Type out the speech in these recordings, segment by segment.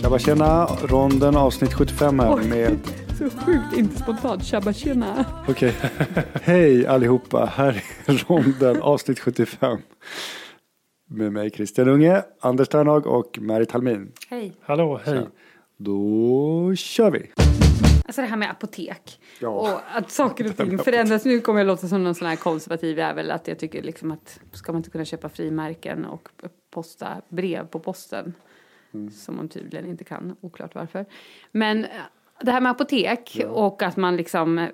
Tjabba tjena, ronden avsnitt 75 här Oj. med... Så sjukt inte spontant. Tjabba tjena. Okej, hej allihopa, här är ronden avsnitt 75. Med mig Christian Unge, Anders Ternhag och Marit Halmin. Hej. Hallå, hej. Då kör vi. Alltså det här med apotek. Ja. Och att saker och ting förändras. Nu kommer jag låta som någon sån här konservativ jävel. Att jag tycker liksom att ska man inte kunna köpa frimärken och posta brev på posten. Som man tydligen inte kan, oklart varför. Men eh, det här med apotek och att man liksom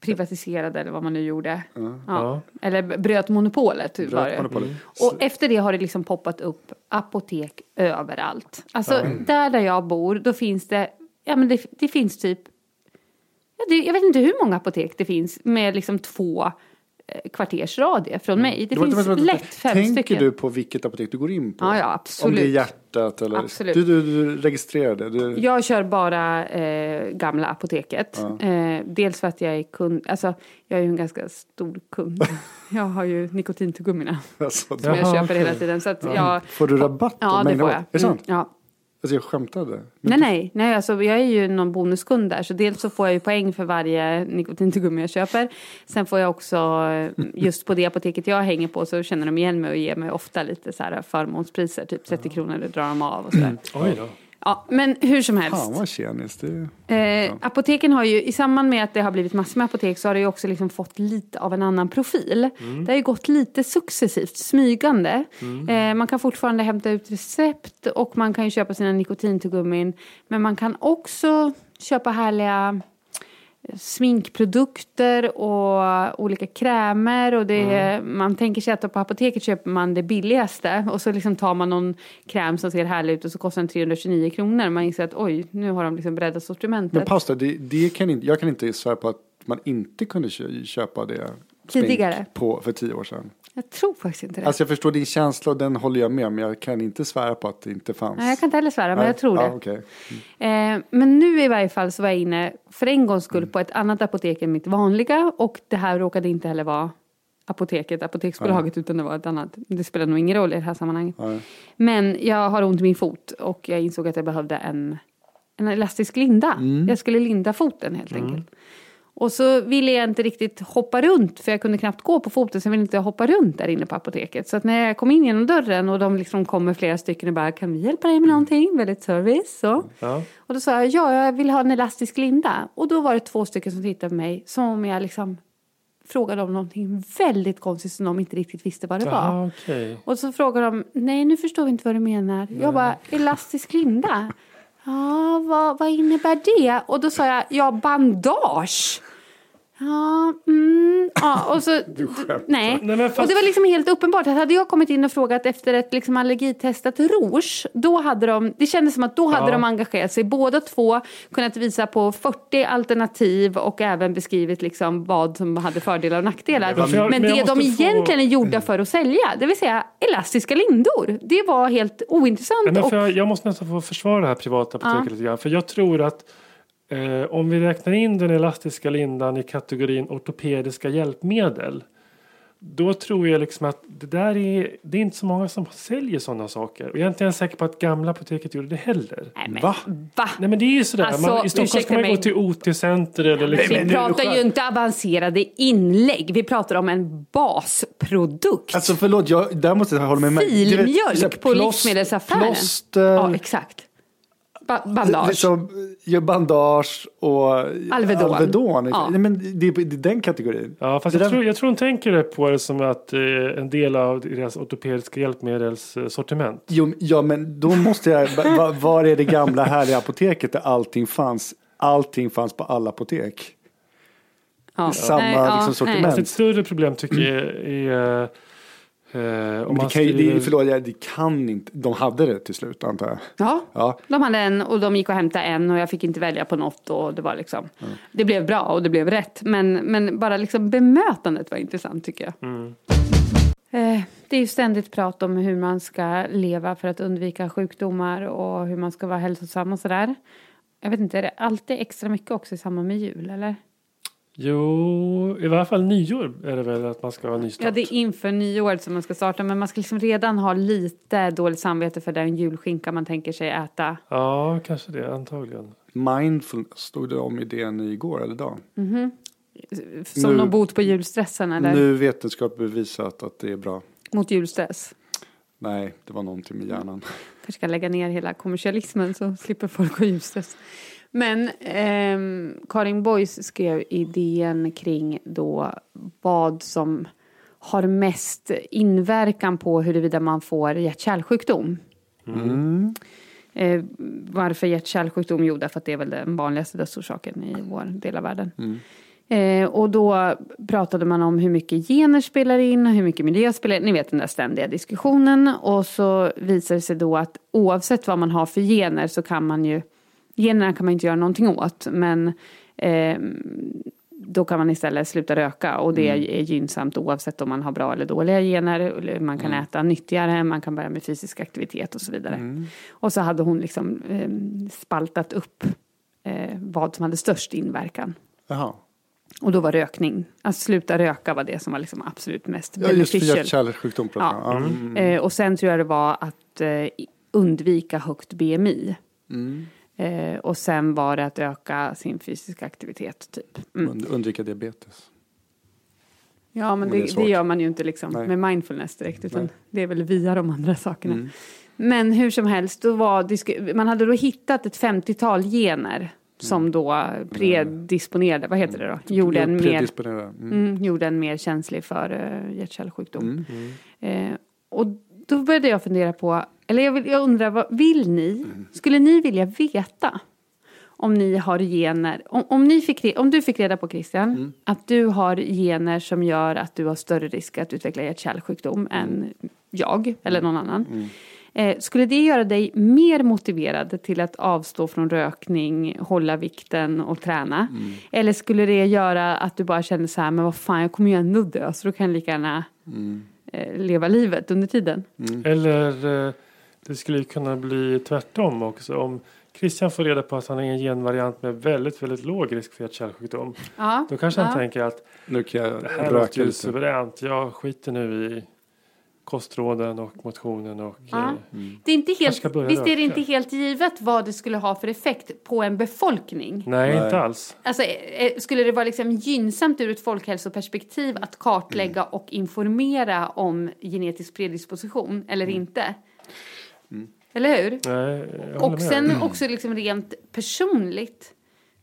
privatiserade eller vad man nu gjorde. Ja. Eller bröt monopolet. var Bröt det. monopolet. Och efter det har det liksom poppat upp apotek överallt. Alltså där där jag bor, då finns det, ja men det, det finns typ, ja, det, jag vet inte hur många apotek det finns med liksom två eh, kvarters radie från mig. Det Vänta, finns vänta, lätt fem Tänker stycken. du på vilket apotek du går in på? Ja, ja, Om det är absolut. hjärtat eller? Absolut. Du, du, du registrerar det? Du... Jag kör bara eh, gamla apoteket. Eh, dels för att jag är kund, alltså jag är ju en ganska stor kund. jag har ju nikotintuggummirna Alltså, som jag köper hela tiden. Så att jag, Får du rabatt? Ja, det får år? jag. Är det sant? Mm, ja. Alltså jag skämtade. Nej, nej, nej alltså, jag är ju någon bonuskund där. Så dels så får jag ju poäng för varje nikotintuggummi jag köper. Sen får jag också, eh, just på det apoteket jag hänger på så känner de igen mig och ger mig ofta lite så här förmånspriser. Typ 30 kronor drar de av och sådär. Oj då. Ja, men hur som helst. Fan vad tjenis. Det... Eh, apoteken har ju, i samband med att det har blivit massor med apotek så har det ju också liksom fått lite av en annan profil. Det har ju gått lite successivt, smygande. Eh, man kan fortfarande hämta ut recept och man kan ju köpa sina nikotintuggummin. Men man kan också köpa härliga sminkprodukter och olika krämer och det, man tänker sig att på apoteket köper man det billigaste och så liksom tar man någon kräm som ser härlig ut och så kostar den 329 kronor. Man inser att oj, nu har de liksom breddat sortimentet. Men där, det, det kan inte, jag kan inte svära på att man inte kunde kö- köpa det Tidigare? på, för tio år sedan. Jag tror faktiskt inte det. Alltså jag förstår din känsla och den håller jag med men jag kan inte svära på att det inte fanns. Nej, jag kan inte heller svära, men Nej. jag tror ja, det. okej. Eh, men nu i varje fall så var jag inne för en gångs skull på ett annat apotek än mitt vanliga och det här råkade inte heller vara apoteket, apoteksbolaget utan det var ett annat. Det spelar nog ingen roll i det här sammanhanget. Men jag har ont i min fot och jag insåg att jag behövde en, en elastisk linda. Mm. Jag skulle linda foten helt enkelt. Och så ville jag inte riktigt hoppa runt för jag kunde knappt gå på foten så jag ville inte hoppa runt där inne på apoteket. Så att när jag kom in genom dörren och de liksom kommer flera stycken och bara kan vi hjälpa dig med någonting? Väldigt service så. Och då sa jag ja, jag vill ha en elastisk linda. Och då var det två stycken som tittade på mig som om jag liksom frågade om någonting väldigt konstigt som de inte riktigt visste vad det var. Ah, okej. Och så frågar de, nej nu förstår vi inte vad du menar. Jag bara, elastisk linda? Ja, vad, vad innebär det? Och då sa jag, ja bandage. Ja, mm, ja och så... nej. Nej, men fast- Och det var liksom helt uppenbart att hade jag kommit in och frågat efter ett liksom allergitestat rouge, då hade de, det kändes som att då hade Ja. de engagerat sig båda två, kunnat visa på 40 alternativ och även beskrivit liksom vad som hade fördelar och nackdelar. Men jag- men men det de få- egentligen är gjorda för att sälja, det vill säga elastiska lindor, det var helt ointressant. Nej, men och, jag, jag måste nästan få försvara det här privata apoteket Ja. lite grann. För jag tror att eh, om vi räknar in den elastiska lindan i kategorin ortopediska hjälpmedel. Då tror jag liksom att det där är, det är inte så många som säljer sådana saker. Och jag är inte ens säker på att gamla apoteket gjorde det heller. nej, men, Va? Va? Nej men det är ju sådär. Alltså, man, I Stockholm ska man mig. gå till OT-center eller liksom. Vi pratar ju inte avancerade inlägg, vi pratar om en basprodukt. Alltså förlåt, jag, där måste jag hålla med vet, Filmjölk här, på livsmedelsaffären. Plåster, Ja, exakt. Ba- bandage. Liksom, gör bandage och Alvedon. Alvedon. Ja. Nej, men det är, det är den kategorin. Ja, fast jag, där- tror, jag tror hon tänker på det som att eh, en del av deras ortopediska hjälpmedelssortiment. Jo, ja, men då måste jag, va, var är det gamla härliga apoteket där allting fanns? Allting fanns på alla apotek. Ja. Samma Nej, ja, liksom, sortiment. Fast ett större problem tycker jag är eh, Men det kan det, förlåt, det kan inte. De hade det till slut antar jag. Ja, Ja. de hade en och de gick och hämtade en och jag fick inte välja på något och det var liksom Det blev bra och det blev rätt men, men bara liksom bemötandet var intressant tycker jag. Eh, Det är ju ständigt prat om hur man ska leva för att undvika sjukdomar och hur man ska vara hälsosam och sådär. Jag vet inte, är det alltid extra mycket också i samband med jul eller? Jo, i varje fall nyår är det väl att man ska ha nystart. Ja, det är inför nyåret som man ska starta men man ska liksom redan ha lite dåligt samvete för den julskinka man tänker sig äta. Ja, kanske det, antagligen. Mindfulness stod det om i DN igår eller idag. Som Nu- någon bot på julstressen eller Nu vetenskap bevisat att det är bra. mot julstress. Nej, det var någonting med hjärnan. kanske ska lägga ner hela kommersialismen så slipper folk ha ljusstress. Men ehm, Karin Boys skrev i DN kring då vad som har mest inverkan på huruvida man får hjärt-kärlsjukdom. Eh, varför hjärt-kärlsjukdom? Jo, därför att det är väl den vanligaste dödsorsaken i vår del av världen. Eh, och då pratade man om hur mycket gener spelar in och hur mycket miljö spelar in. Ni vet den där ständiga diskussionen. Och så visar det sig då att oavsett vad man har för gener så kan man ju Generna kan man inte göra någonting åt men eh, då kan man istället sluta röka och det är gynnsamt oavsett om man har bra eller dåliga gener. Eller Man kan äta nyttigare, man kan börja med fysisk aktivitet och så vidare. Och så hade hon liksom eh, spaltat upp eh, vad som hade störst inverkan. Jaha. Och då var rökning, att sluta röka var det som var liksom absolut mest Ja, just för beneficial. hjärt-kärlsjukdom. Ja. Mm. Eh, och sen tror jag det var att eh, undvika högt BMI. Mm. Eh, och sen var det att öka sin fysiska aktivitet typ. Mm. Und- Undvika diabetes. Ja men Men det det, det, gör man ju inte liksom Nej. med mindfulness direkt utan Nej. det är väl via de andra sakerna. Mm. Men hur som helst, då var, man hade då hittat ett 50-tal gener som då predisponerade, vad heter det då? Gjorde en mer. Mm. mm, gjorde en mer känslig för uh, hjärt-kärlsjukdom. Mm. Eh, och då började jag fundera på, eller jag, vill, jag undrar, vad vill ni? Skulle ni vilja veta om ni har gener, om, om, ni fick, om du fick reda på Christian, att du har gener som gör att du har större risk att utveckla hjärt-kärlsjukdom än jag eller någon annan. Eh, skulle det göra dig mer motiverad till att avstå från rökning, hålla vikten och träna? Eller skulle det göra att du bara kände så här, men vad fan, jag kommer ju ändå dö, så då kan jag lika gärna eh, leva livet under tiden. Eller eh, det skulle ju kunna bli tvärtom också. Om Christian får reda på att han är en genvariant med väldigt, väldigt låg risk för hjärt-kärlsjukdom. Ja, Då kanske han ja. tänker att Nu kan jag det här röka låter ju suveränt. Jag skiter nu i kostråden och motionen och Ja. eh, Det är inte helt, visst är det röka. inte helt givet vad det skulle ha för effekt på en befolkning? nej, Nej. inte alls. Alltså, eh, skulle det vara liksom gynnsamt ur ett folkhälsoperspektiv att kartlägga och informera om genetisk predisposition eller inte? Eller hur? Nej, Och med. sen också liksom rent personligt.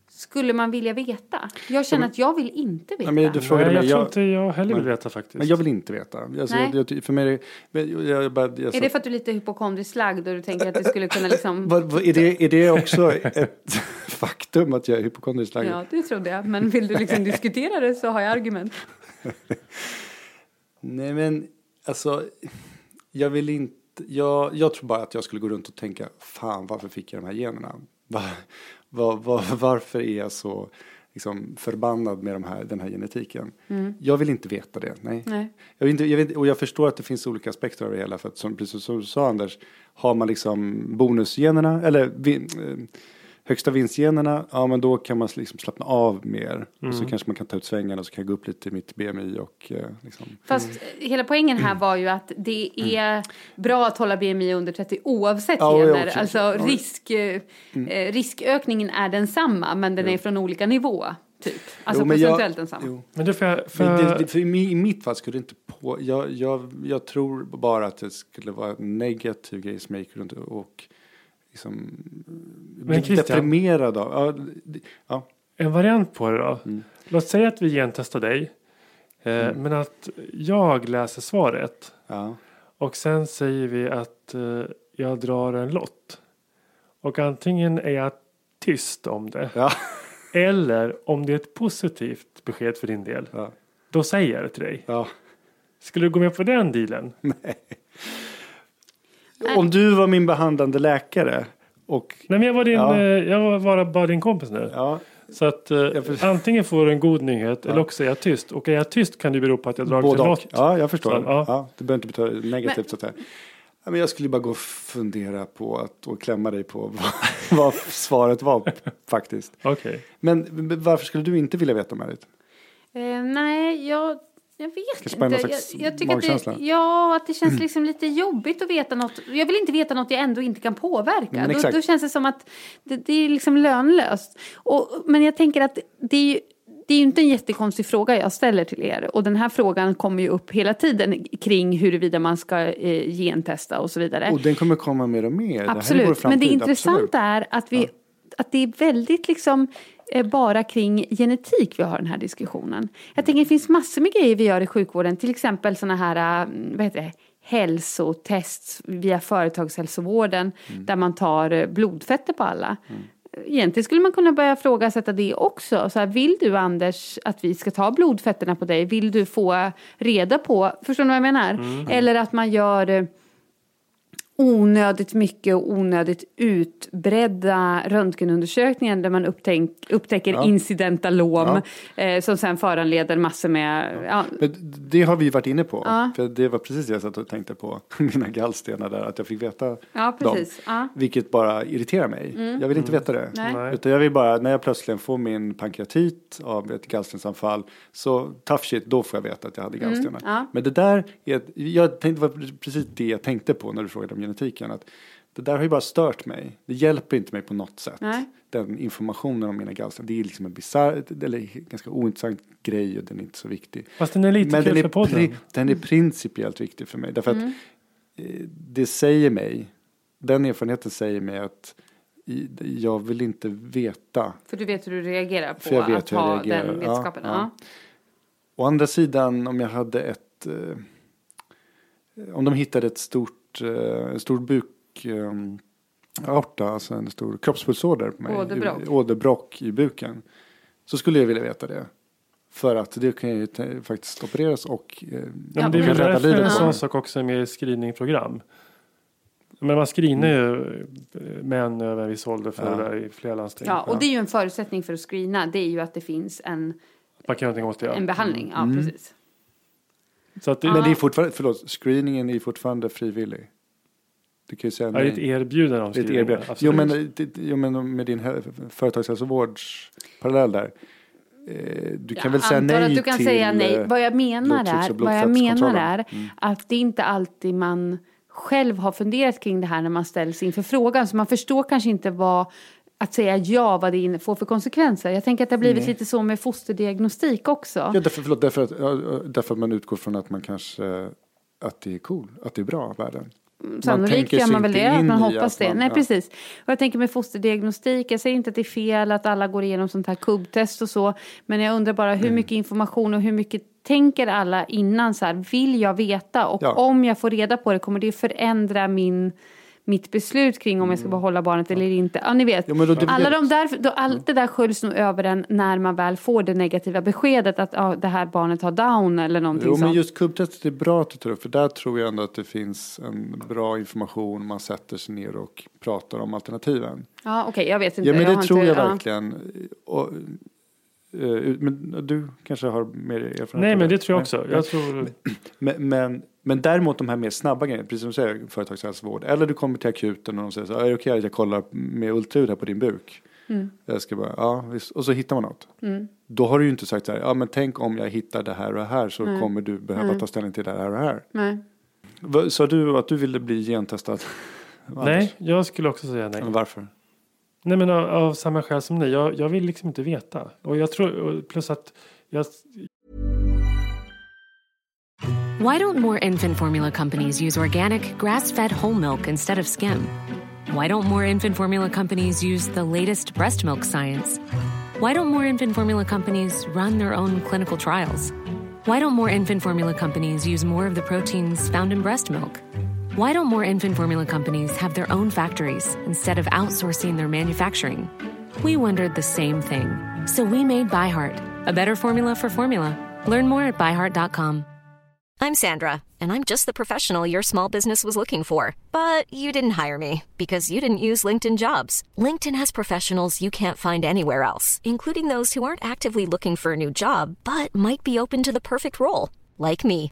Skulle man vilja veta? Jag känner att jag vill inte veta. Nej, men du frågade Nej, jag mig. tror Jag, inte jag heller vill veta faktiskt. men jag vill inte veta. Alltså, Nej. jag, för mig. Jag, jag, bara, jag, Är det för att du är lite hypokondriskt lagd och du tänker att det skulle kunna liksom... vad, vad, är, det, är det också ett faktum att jag är hypokondriskt lagd. Ja, det trodde jag. Men vill du liksom diskutera det så har jag argument. Nej men alltså, jag vill inte, jag, jag tror bara att jag skulle gå runt och tänka, fan varför fick jag de här generna? Va, va, va, varför är jag så liksom, förbannad med de här, den här genetiken? Jag vill inte veta det, nej. Nej. Jag inte, jag vet, och jag förstår att det finns olika aspekter av det hela, för att som, precis som du sa Anders, har man liksom bonusgenerna, eller vin, eh, högsta vinstgenerna, ja men då kan man liksom slappna av mer. Och så kanske man kan ta ut svängarna och så kan jag gå upp lite i mitt BMI och eh, liksom. Fast eh, hela poängen här var ju att det är bra att hålla BMI under 30 oavsett Ja, ja, gener. okej. Alltså Ja. risk, eh, eh, riskökningen är densamma men den är från olika nivå. Typ. Alltså Jo, jag- procentuellt densamma. jo. Men det får jag... Jag det, det, för I mitt fall skulle det inte på, jag, jag, jag tror bara att det skulle vara en negativ grej som jag gick runt och liksom bli Christian- deprimerad av. Ja, det- ja. En variant på det då. Mm. Låt säga att vi gentestar dig. Eh, Men att jag läser svaret. ja. Och sen säger vi att eh, jag drar en lott. Och antingen är jag tyst om det. Ja. Eller om det är ett positivt besked för din del. Ja. Då säger jag det till dig. ja. Skulle du gå med på den dealen? Om du var min behandlande läkare och Nej men jag var din, Ja. eh, jag var bara, din kompis nu. ja, Så att eh, antingen får du en god nyhet eller också är jag tyst. Och är jag tyst kan det bero på att jag dragit både en lott. Ja, jag förstår. Så, ja. ja. det behöver inte betyda negativt Men- så att säga. Ja, men jag skulle bara gå och fundera på att och klämma dig på vad, vad svaret var faktiskt. Okej. Men varför skulle du inte vilja veta Marit? Eh, nej, jag, jag vet inte. Jag, jag tycker att det, ja, att det känns liksom lite jobbigt att veta något. Jag vill inte veta något jag ändå inte kan påverka. Men Då, då känns det som att det, det är liksom lönlöst. Och, men jag tänker att det är ju det är ju inte en jättekonstig fråga jag ställer till er. Och den här frågan kommer ju upp hela tiden kring huruvida man ska eh, gentesta och så vidare. Och den kommer komma mer och mer. Det Absolut, men framtid, det intressanta absolut. är att, vi, att det är väldigt liksom bara kring genetik vi har den här diskussionen. Jag tänker det finns massor med grejer vi gör i sjukvården, till exempel sådana här, eh, vad heter det, hälsotest via företagshälsovården där man tar eh, blodfetter på alla. Egentligen skulle man kunna börja frågasätta det också. Så här, vill du Anders att vi ska ta blodfetterna på dig? Vill du få reda på, förstår ni vad jag menar? Eller att man gör eh, onödigt mycket och onödigt utbredda röntgenundersökningar där man upptänk, upptäcker Ja. incidentalom eh, som sen föranleder massor med... Ja. Men det har vi varit inne på. Ja. För det var precis det jag satt och tänkte på. Mina gallstenar där. Att jag fick veta Ja, dem. precis. Ja. Mm. Vilket bara irriterar mig. Jag vill inte veta det. Nej. Utan jag vill bara, när jag plötsligt får min pankreatit av ett gallstensanfall. Så tough shit, då får jag veta att jag hade gallstenar. Mm, ja. Men det där, är, jag tänkte, var precis det jag tänkte på när du frågade om genetiken. Att det där har ju bara stört mig. Det hjälper inte mig på något sätt. Nej. Den informationen om mina gallstenar. Det är liksom en bisarr, eller ganska ointressant grej och den är inte så viktig. Fast den är lite Men kul den är, för podden. pri, den är principiellt viktig för mig. Därför Mm. att eh, det säger mig, den erfarenheten säger mig att jag vill inte veta. För du vet hur du reagerar på För jag vet att hur jag ha reagerar. den Ja, vetskapen. Ja, ja. Å andra sidan om jag hade ett, eh, om de hittade ett stort, eh, en stor buk, eh, aorta, alltså en stor kroppspulsåder på mig. Åderbråck. i- Åderbråck i buken. Så skulle jag vilja veta det. För att det kan ju faktiskt opereras och eh, Ja, men det är väl därför en sån sak också är med i screeningprogram. Men man screenar ju eh, män över en viss ålder för Ja. det där i flera landsting. ja, och det är ju en förutsättning för att screena. Det är ju att det finns en, Man kan göra åt det. en Ja. behandling. Ja, Mm. precis. Så att det, Men det är fortfarande, förlåt, screeningen är fortfarande frivillig. Du kan ju säga ja, det är ett nej. erbjudande är ett erbjudande. Jo men, det- jo men med din hä- företagshälsovårdsparallell där. Eh, du kan Jag väl säga nej att du kan till säga nej. eh, Vad jag menar är, vad jag menar är Mm. att det är inte alltid man själv har funderat kring det här när man ställs inför frågan. Så man förstår kanske inte vad att säga ja, vad det får för konsekvenser. Jag tänker att det har blivit Nej. lite så med fosterdiagnostik också. Ja, därför, förlåt, därför, att, därför att man utgår från att man kanske att det är cool, att det är bra världen. Sannolikt gör man väl det, att man hoppas det. man- Nej, ja. precis. Och jag tänker med fosterdiagnostik, jag säger inte att det är fel att alla går igenom sånt här kubbtest och så, men jag undrar bara Mm. hur mycket information och hur mycket tänker alla innan så här, vill jag veta och Ja. om jag får reda på det, kommer det förändra min mitt beslut kring om jag ska behålla barnet eller inte. Ja, ni vet. Men då- Alla de där, då, allt det där sköljs nog över en när man väl får det negativa beskedet att ja, det här barnet har down eller någonting Jo, men sånt. just kubbtestet är bra att du tar upp, för där tror jag ändå att det finns en bra information. Man sätter sig ner och pratar om alternativen. Ja, okej, jag vet inte. Ja, men det tror inte, jag ja. verkligen. Och, eh, men du kanske har mer erfarenhet? Nej, men det tror jag Nej. också. Jag tror... Men, men, men däremot de här mer snabba grejerna, precis som du säger, företagshälsovård. Eller du kommer till akuten och de säger så här, är det okej att jag kollar med ultraljud här på din buk? Mm. Jag ska bara, ja visst. Och så hittar man något. Då har du ju inte sagt så här, ja men tänk om jag hittar det här och det här så kommer du behöva ta ställning till det här och det här. Nej. Sa du att du ville bli gentestad? Nej, jag skulle också säga nej. Varför? Nej men av, av samma skäl som ni. Jag, jag vill liksom inte veta. Och jag tror, plus att jag, Why don't more infant formula companies use organic, grass fed whole milk instead of skim? Why don't more infant formula companies use the latest breast milk science? Why don't more infant formula companies run their own clinical trials? Why don't more infant formula companies use more of the proteins found in breast milk? Why don't more infant formula companies have their own factories instead of outsourcing their manufacturing? We wondered the same thing. So we made ByHeart, a better formula for formula. Learn more at byheart.com. I'm Sandra, and I'm just the professional your small business was looking for. But you didn't hire me because you didn't use LinkedIn jobs. LinkedIn has professionals you can't find anywhere else, including those who aren't actively looking for a new job but might be open to the perfect role, like me.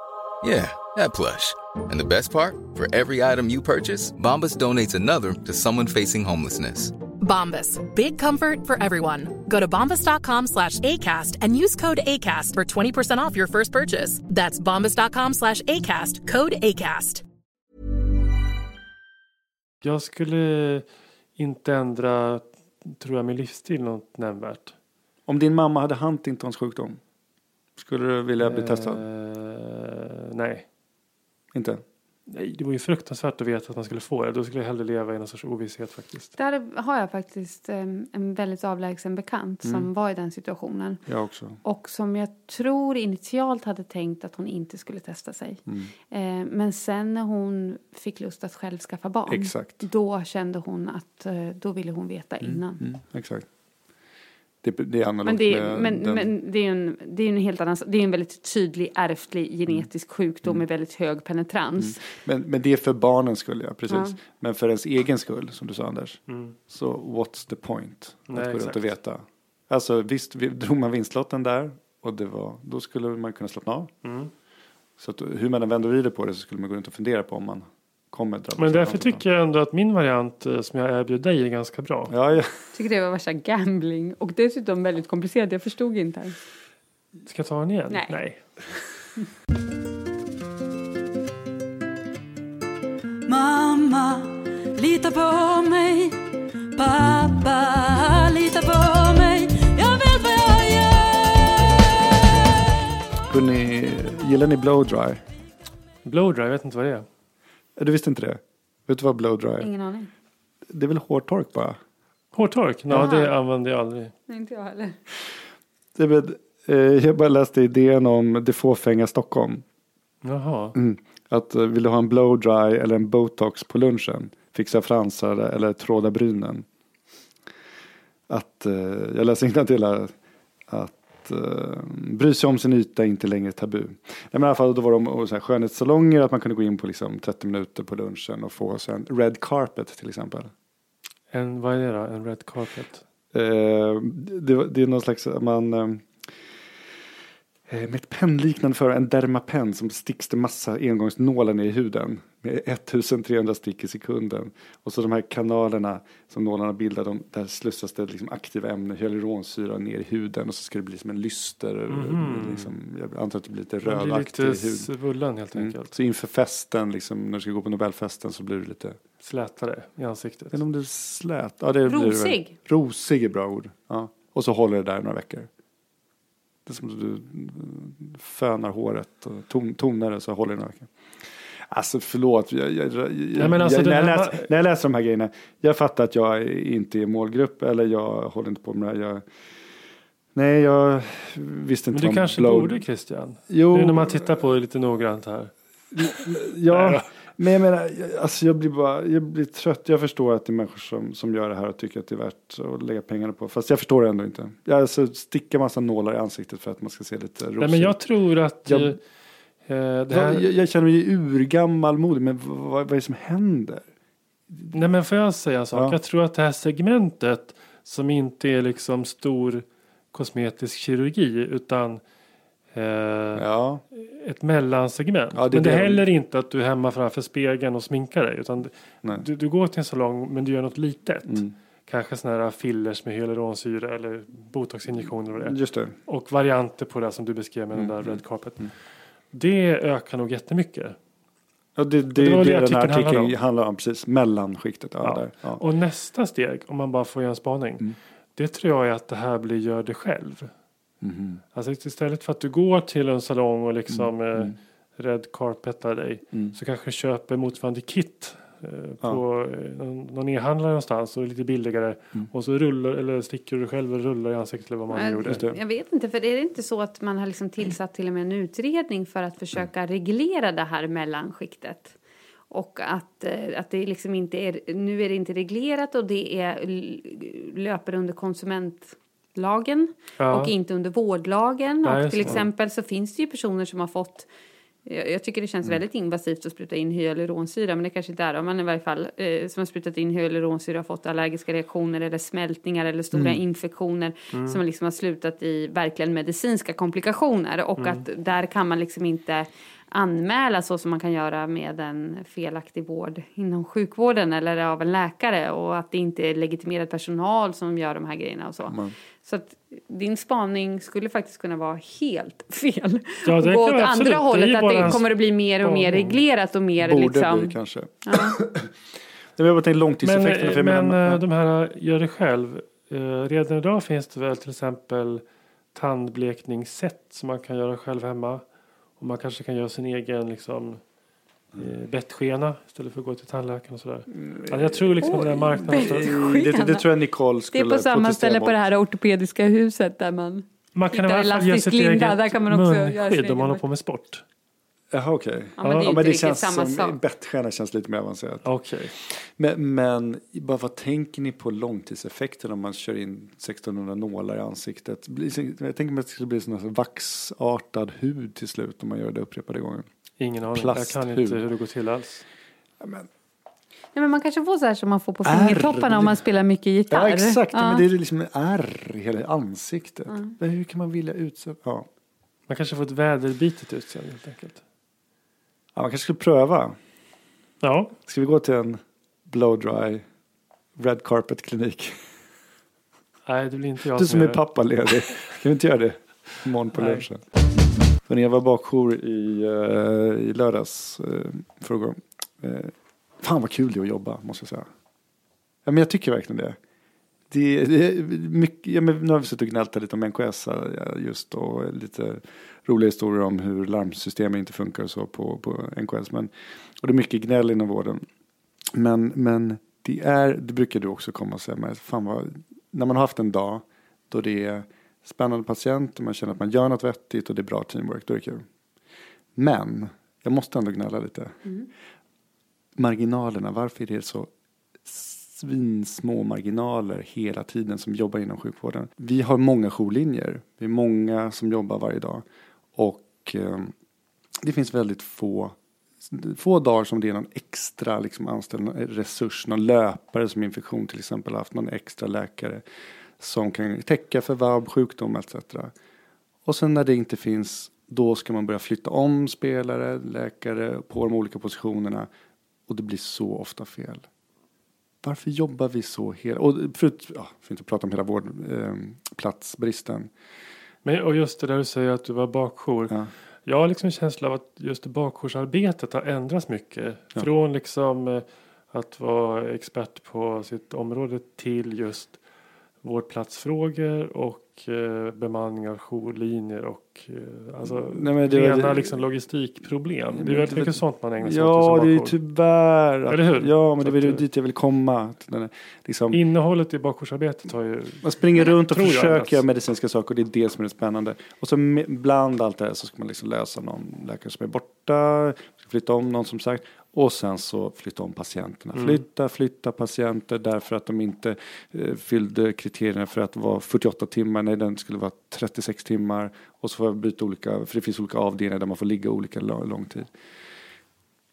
Yeah, that plush. And the best part? For every item you purchase, Bombas donates another to someone facing homelessness. Bombas. Big comfort for everyone. Go to bombas.com slash ACAST and use code ACAST for 20% off your first purchase. That's bombas.com slash ACAST. Code ACAST. jag skulle inte ändra, tror jag, min livsstil något nämnvärt. Om din mamma hade Huntingtons sjukdom, skulle du vilja bli testad? Eh, nej. Inte? Nej, det var ju fruktansvärt att veta att man skulle få det. Då skulle jag hellre leva i någon sorts ovisshet faktiskt. Där har jag faktiskt en väldigt avlägsen bekant Mm. som var i den situationen. Jag också. Och som jag tror initialt hade tänkt att hon inte skulle testa sig. Mm. Eh, men sen när hon fick lust att själv skaffa barn. Exakt. Då kände hon att eh, då ville hon veta innan. Mm, exakt. Det, det är analogt Men, det, med men, den, men det är en, det är en helt annan Det är en väldigt tydlig ärftlig genetisk Mm. sjukdom med väldigt hög penetrans. men, men det är för barnens skull, ja. Precis. Ja. Men för ens egen skull, som du sa Anders. Så what's the point? Att Nej, gå runt och veta. Alltså visst, vi, drog man vinstlotten där och det var, då skulle man kunna slappna av. Så att, hur man än vänder och vrider på det så skulle man gå runt och fundera på om man kommer drabbas. Men därför tycker jag ändå att min variant eh, som jag erbjöd dig är ganska bra. Ja, ja. Tycker det var värsta gambling och dessutom väldigt komplicerat. Jag förstod inte. ens. Ska jag ta den igen? Nej. Nej. Mamma, lita på mig. Pappa, lita på mig. Jag vet vad jag gör. Hörrni, gillar ni blow dry? Blowdry, jag vet inte vad det är. Du visste inte det? Vet du vad blow dry är? Ingen aning. Det är väl hårtork bara? Hårtork? Ja, Jaha. det använder jag aldrig. Nej, inte jag heller. Det är väl, eh, jag bara läste idén om det fåfänga Stockholm. Jaha. Mm. Att eh, vill du ha en blow dry eller en botox på lunchen? Fixa fransar eller tråda brynen. Att, eh, jag läser till här. Att eh, bry sig om sin yta är inte längre tabu. Nej, men i alla fall då var de så här, skönhetssalonger att man kunde gå in på liksom 30 minuter på lunchen och få så en red carpet till exempel. En, vad är det då? En red carpet? Eh, det, det är någon slags, man, eh, med ett pennliknande för en Dermapen som sticks det massa engångsnålar ner i huden. Med 1300 stick i sekunden. Och så de här kanalerna som nålarna bildar, de, där slussas det liksom aktiva ämnen, hyaluronsyra ner i huden och så ska det bli som en lyster. Liksom, jag antar att det blir lite blir rödaktig lite hud. svullen helt Mm. enkelt. Så inför festen, liksom, när du ska gå på Nobelfesten så blir du lite, Slätare i ansiktet. inte om är slät. Ja, det Blir. Rosig. Rosig är bra ord. Ja. Och så håller det där några veckor. Som du mm, fönar håret och ton, tonar det så håller det några veckor. Alltså förlåt, jag, jag, jag, Nej, men alltså när, jag den läser, när jag läser de här grejerna, jag fattar att jag inte är målgrupp eller jag håller inte på med det här. Nej, jag visste Men inte du vad en kanske blow- borde Christian? Jo, Nu när man tittar på det lite noggrant här. Ja, men jag menar, alltså jag blir bara, jag blir trött. Jag förstår att det är människor som, som gör det här och tycker att det är värt att lägga pengarna på. Fast jag förstår det ändå inte. Jag alltså, sticka massa nålar i ansiktet för att man ska se lite rosig Nej, men jag tror att Jag- eh, det här... jag, jag, känner mig urgammal modig, men vad, vad är det som händer? Nej men får jag säga en sak? Ja. Jag tror att det här segmentet som inte är liksom stor kosmetisk kirurgi utan eh, Ja, ett mellansegment. Ja, det men det är det. heller inte att du är hemma framför spegeln och sminkar dig. Utan du, du går till en salong men du gör något litet. Mm. Kanske sådana här fillers med hyaluronsyra eller botoxinjektioner och det. Just det. Och varianter på det som du beskrev med den Mm, där red carpet. Det ökar nog jättemycket. Ja, det, det, det det, var det det den här artikeln handlar artikeln handlar om. Precis, mellanskiktet. Ja, Ja. Där, ja. Och nästa steg, om man bara får göra en spaning. Mm. Det tror jag är att det här blir gör det själv. Mhm. Alltså istället för att du går till en salong och liksom Mm, eh, mm. red carpetar dig. Mm. Så kanske du köper motsvarande kit eh, Ja. på eh, någon, någon e-handlare någonstans och lite billigare. Mm. Och så rullar eller sticker du själv och rullar i ansiktet eller vad man Men- gjorde. Jag vet inte, för är det inte så att man har liksom tillsatt till och med en utredning för att försöka reglera det här mellanskiktet? Och att, eh, att det liksom inte är, nu är det inte reglerat och det är, löper under konsumentlagen Ja. och inte under vårdlagen. Nej, och till så. exempel så finns det ju personer som har fått jag jag tycker det känns väldigt invasivt att spruta in hyaluronsyra, men det kanske inte är det. Men i varje fall eh, som har sprutat in hyaluronsyra har fått allergiska reaktioner eller smältningar eller stora infektioner som liksom har slutat i verkligen medicinska komplikationer. Och att där kan man liksom inte anmäla så som man kan göra med en felaktig vård inom sjukvården eller av en läkare och att det inte är legitimerad personal som gör de här grejerna och så. Så att din spaning skulle faktiskt kunna vara helt fel. Ja, och det gå kan åt andra hållet, att det kommer att bli mer och mer reglerat och mer Borde liksom... bli kanske. Ja. Det var bara Men, långtidseffekterna. för jag men menar- eh, de här gör det själv. Eh, redan idag finns det väl till exempel tandblekningssätt som man kan göra själv hemma. Och man kanske kan göra sin egen liksom, eh, bettskena istället för att gå till tandläkaren och sådär. Alltså, jag tror liksom Oj, den här marknaden. Så, det, det, det tror jag Nicole Det skulle är på samma ställe på det här ortopediska huset där man... man kan i alla fall elastisk sitt linda, eget där kan man också göra sin munskydd egen om man håller på med sport. Jaha okej. Ja, men det Ja, men det känns samma som, sak. bettskena känns lite mer avancerat. Okej. Men, men bara vad tänker ni på långtidseffekten om man kör in 1600 nålar i ansiktet? Blir- Jag tänker mig att det skulle bli sån vaxartad hud till slut om man gör det upprepade gånger. Ingen aning. Jag kan inte hur det går till alls. Ja, men, Nej, men man kanske får så här som man får på fingertopparna om man spelar mycket gitarr. ja exakt, Ja. men det är liksom ärr i hela ansiktet. Men hur kan man vilja utsätta? Ja. Man kanske får ett väderbitet utseende helt enkelt. Ja, man kanske skulle pröva. Ja, Ska vi gå till en blow dry red carpet klinik? nej det blir inte jag Du som är pappaledig, kan vi inte göra det imorgon på lunchen? När jag var bakjour i, uh, i lördags, uh, förrgår. Uh, fan vad kul det är att jobba, måste jag säga. Ja, men jag tycker verkligen det. Det, det är mycket, ja, men nu har vi suttit och gnällt lite om NKS just och lite roliga historier om hur larmsystemen inte funkar och så på, på NKS. Men, och det är mycket gnäll inom vården. Men, men det är, det brukar du också komma och säga, men fan vad, när man har haft en dag då det är spännande patient och man känner att man gör något vettigt och det är bra teamwork, då är det kul. Men, jag måste ändå gnälla lite. Marginalerna, varför är det så svinsmå marginaler hela tiden som jobbar inom sjukvården? Vi har många jourlinjer, vi är många som jobbar varje dag och eh, det finns väldigt få få dagar som det är någon extra liksom, anställd någon resurs, någon löpare som infektion till exempel, haft någon extra läkare som kan täcka för vab, sjukdom etc. Och sen när det inte finns, då ska man börja flytta om spelare, läkare på de olika positionerna. Och det blir så ofta fel. Varför jobbar vi så hela... Och förut, ja, för inte prata om hela vårdplatsbristen. Men, och just det där du säger att du var bakjour. Ja. Jag har liksom en känsla av att just bakjoursarbetet har ändrats mycket. Ja. Från liksom eh, att vara expert på sitt område till just vårdplatsfrågor och eh, bemanning av jourlinjer och eh, alltså Nej, men det- rena det- liksom logistikproblem. Det är väldigt mycket sånt man ägnar sig åt Ja, det är tyvärr. Att, Eller hur? Ja, men det är det- dit jag vill komma. Den liksom, Innehållet i bakjoursarbetet har ju... man springer runt och jag försöker göra medicinska saker och det är det som är det spännande. Och så bland allt det här så ska man liksom lösa någon läkare som är borta, flytta om någon som sagt. Och sen så flytta om patienterna. Mm. Flytta, flytta patienter därför att de inte eh, fyllde kriterierna för att vara 48 timmar. Nej, den skulle vara 36 timmar. Och så får jag byta olika, för det finns olika avdelningar där man får ligga olika lång, lång tid.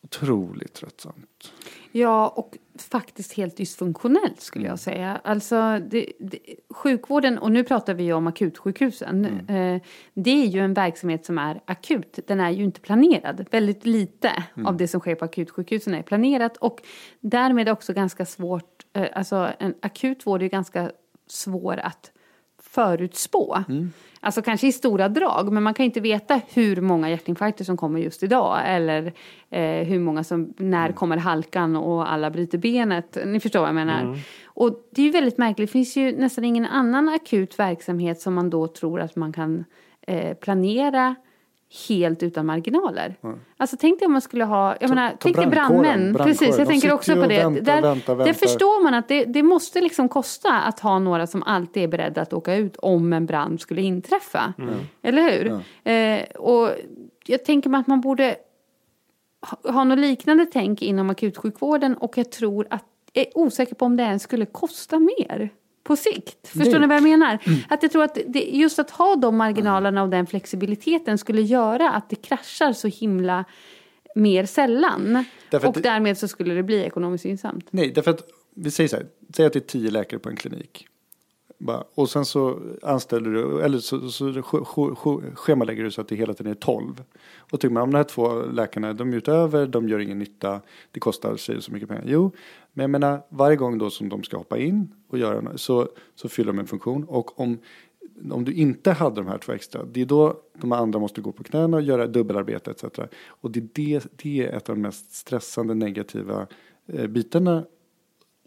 Otroligt tröttsamt. Ja, och faktiskt helt dysfunktionellt skulle jag säga. Alltså, det, det, sjukvården, och nu pratar vi ju om akutsjukhusen. Eh, det är ju en verksamhet som är akut. Den är ju inte planerad. Väldigt lite av det som sker på akutsjukhusen är planerat. Och därmed också ganska svårt, eh, alltså en akut vård är ganska svår att förutspå. Alltså kanske i stora drag, men man kan inte veta hur många hjärtinfarkter som kommer just idag. Eller eh, hur många som, när kommer halkan och alla bryter benet. Ni förstår vad jag menar. Och det är ju väldigt märkligt, det finns ju nästan ingen annan akut verksamhet som man då tror att man kan eh, planera helt utan marginaler. Alltså tänk dig om man skulle ha, jag menar, tänk dig brandmän. Precis, De jag tänker sitter också på det. väntar, Där, väntar, Det väntar. förstår man att det, det måste liksom kosta att ha några som alltid är beredda att åka ut om en brand skulle inträffa. Eller hur? Eh, och jag tänker mig att man borde ha, ha något liknande tänk inom akutsjukvården och jag tror att, jag är osäker på om det ens skulle kosta mer på sikt. Förstår Nej. ni vad jag menar? Att jag tror att det, just att ha de marginalerna och den flexibiliteten skulle göra att det kraschar så himla mer sällan. Därför och det- därmed så skulle det bli ekonomiskt gynnsamt. Nej, därför att vi säger så här, säg att det är tio läkare på en klinik. Bara, och sen så anställer du, eller så, så så schemalägger du så att det hela tiden är tolv. Och tycker man om de här två läkarna, de är utöver, de gör ingen nytta, det kostar sig så mycket pengar. Jo, men jag menar varje gång då som de ska hoppa in och göra så, så fyller de en funktion. Och om, om du inte hade de här två extra, det är då de andra måste gå på knäna och göra dubbelarbete etc. Och det, är det, det är ett av de mest stressande negativa eh, bitarna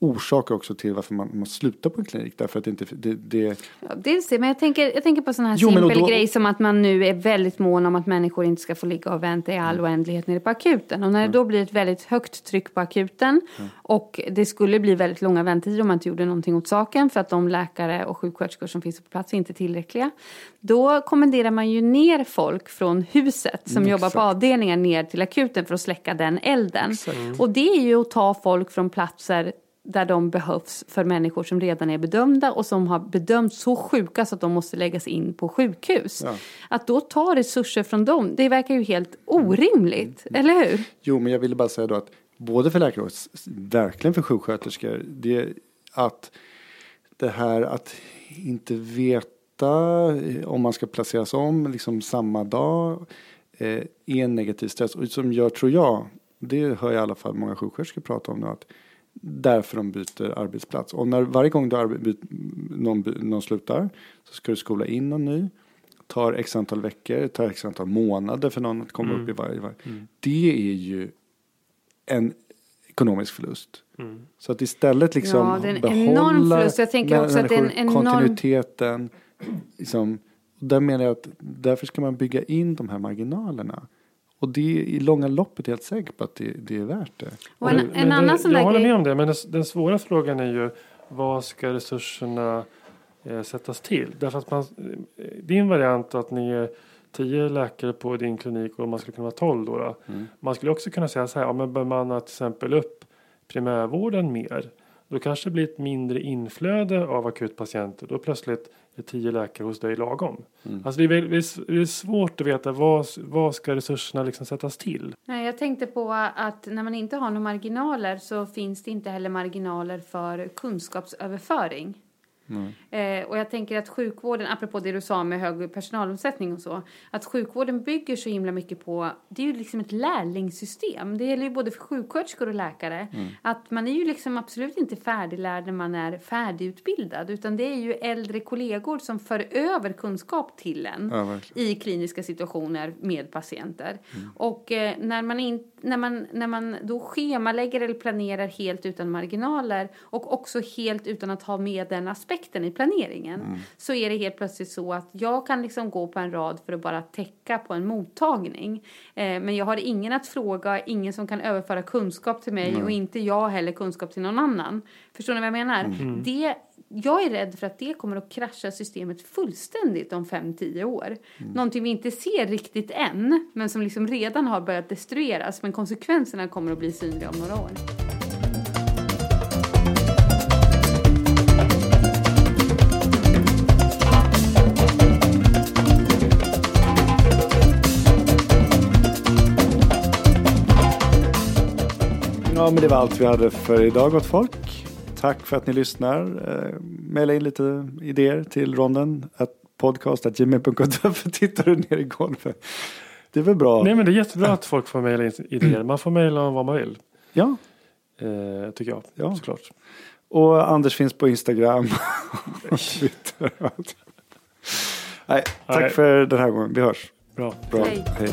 orsak också till varför man, man slutar på en klinik. Därför att det inte, det, det, Ja, dels det, men jag tänker, jag tänker på sån här Jo, simpel då- grej som att man nu är väldigt mån om att människor inte ska få ligga och vänta i all Mm. oändlighet nere på akuten. Och när det då blir ett väldigt högt tryck på akuten Mm. och det skulle bli väldigt långa väntetider om man inte gjorde någonting åt saken för att de läkare och sjuksköterskor som finns på plats är inte tillräckliga. Då kommenderar man ju ner folk från huset som jobbar på avdelningar ner till akuten för att släcka den elden. Och det är ju att ta folk från platser där de behövs för människor som redan är bedömda och som har bedömts så sjuka så att de måste läggas in på sjukhus. Att då ta resurser från dem, det verkar ju helt orimligt, eller hur? Jo, men jag ville bara säga då att både för läkare och verkligen för sjuksköterskor, det är att det här att inte veta eh, om man ska placeras om liksom samma dag eh, är en negativ stress. Och som gör, tror jag, det hör jag i alla fall många sjuksköterskor prata om nu, att därför de byter arbetsplats. Och när, varje gång du arbe- byt, någon, någon slutar så ska du skola in någon ny. Tar x antal veckor, tar x antal månader för någon att komma upp i varje. varje. Det är ju en ekonomisk förlust. Så att istället liksom Ja, det är en behålla enorm förlust. Jag tänker också att det är en enorm- kontinuiteten. Liksom, där menar jag att därför ska man bygga in de här marginalerna. Och det är i långa loppet helt säker på att det, det är värt det. Och en, Men- en men annan det, sån jag håller med om det, men den, den svåra frågan är ju vad ska resurserna eh, sättas till? Därför att man, eh, din variant att ni är tio läkare på din klinik och man skulle kunna vara tolv då. då. Mm. Man skulle också kunna säga så här, ja, men bemanna till exempel upp primärvården mer. Då kanske det blir ett mindre inflöde av akutpatienter. Då plötsligt är tio läkare hos dig lagom. Mm. Alltså det är, väl- det är det är svårt att veta vad, vad ska resurserna liksom sättas till. Nej, jag tänkte på att när man inte har några marginaler så finns det inte heller marginaler för kunskapsöverföring. Eh, och jag tänker att sjukvården, apropå det du sa med hög personalomsättning och så, att sjukvården bygger så himla mycket på, det är ju liksom ett lärlingssystem. Det gäller ju både för sjuksköterskor och läkare. Att man är ju liksom absolut inte färdiglärd när man är färdigutbildad, utan det är ju äldre kollegor som för över kunskap till en Ja, i kliniska situationer med patienter. Och eh, när, man in, när, man, när man då schemalägger eller planerar helt utan marginaler och också helt utan att ha med den aspekten i planeringen så är det helt plötsligt så att jag kan liksom gå på en rad för att bara täcka på en mottagning. Eh, men jag har ingen att fråga, ingen som kan överföra kunskap till mig och inte jag heller kunskap till någon annan. Förstår ni vad jag menar? Det, jag är rädd för att det kommer att krascha systemet fullständigt om 5-10 år. Någonting vi inte ser riktigt än, men som liksom redan har börjat destrueras. Men konsekvenserna kommer att bli synliga om några år. Ja, men det var allt vi hade för idag gott folk. Tack för att ni lyssnar. Eh, maila in lite idéer till ronden. Att podcast.gmail.com. Varför tittar du ner i golvet? Det är väl bra? Nej men det är jättebra att folk får mejla in idéer. Man får mejla om vad man vill. Ja. Eh, tycker jag. Ja. Såklart. Och Anders finns på Instagram. och Twitter. Nej, tack Nej. för den här gången. Vi hörs. Bra. Bra. Hej. Hej.